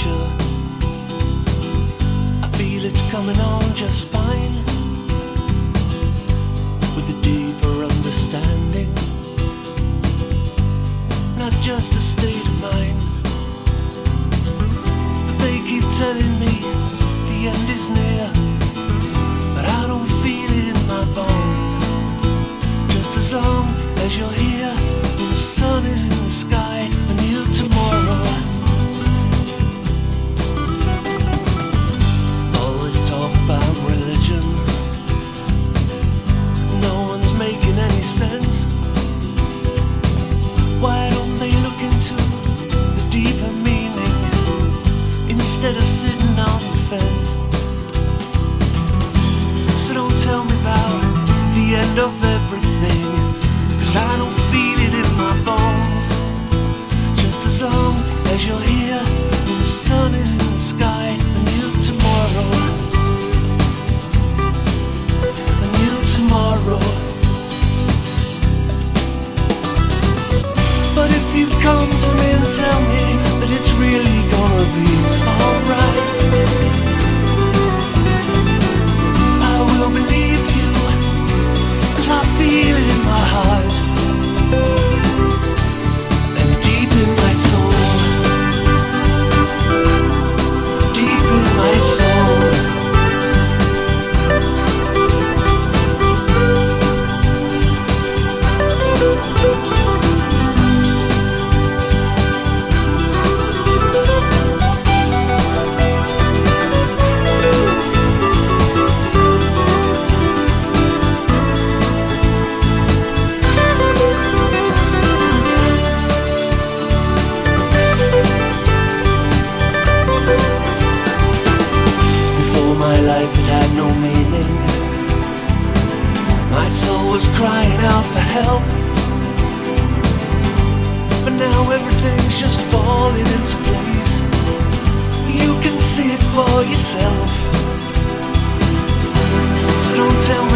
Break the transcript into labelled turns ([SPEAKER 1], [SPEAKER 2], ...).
[SPEAKER 1] future. I feel it's coming on just fine. With a deeper understanding, not just a state of mind. But they keep telling me the end is near, but I don't feel it in my bones. Just as long as you're here. Instead of sitting on the fence? So don't tell me about the end of everything, cause I don't feel it in my bones. Just as long as you're here when the sun is in the sky, a new tomorrow. A new tomorrow. But if you come to me and tell me that it's really gonna be My soul was crying out for help. But now everything's just falling into place. You can see it for yourself. So don't tell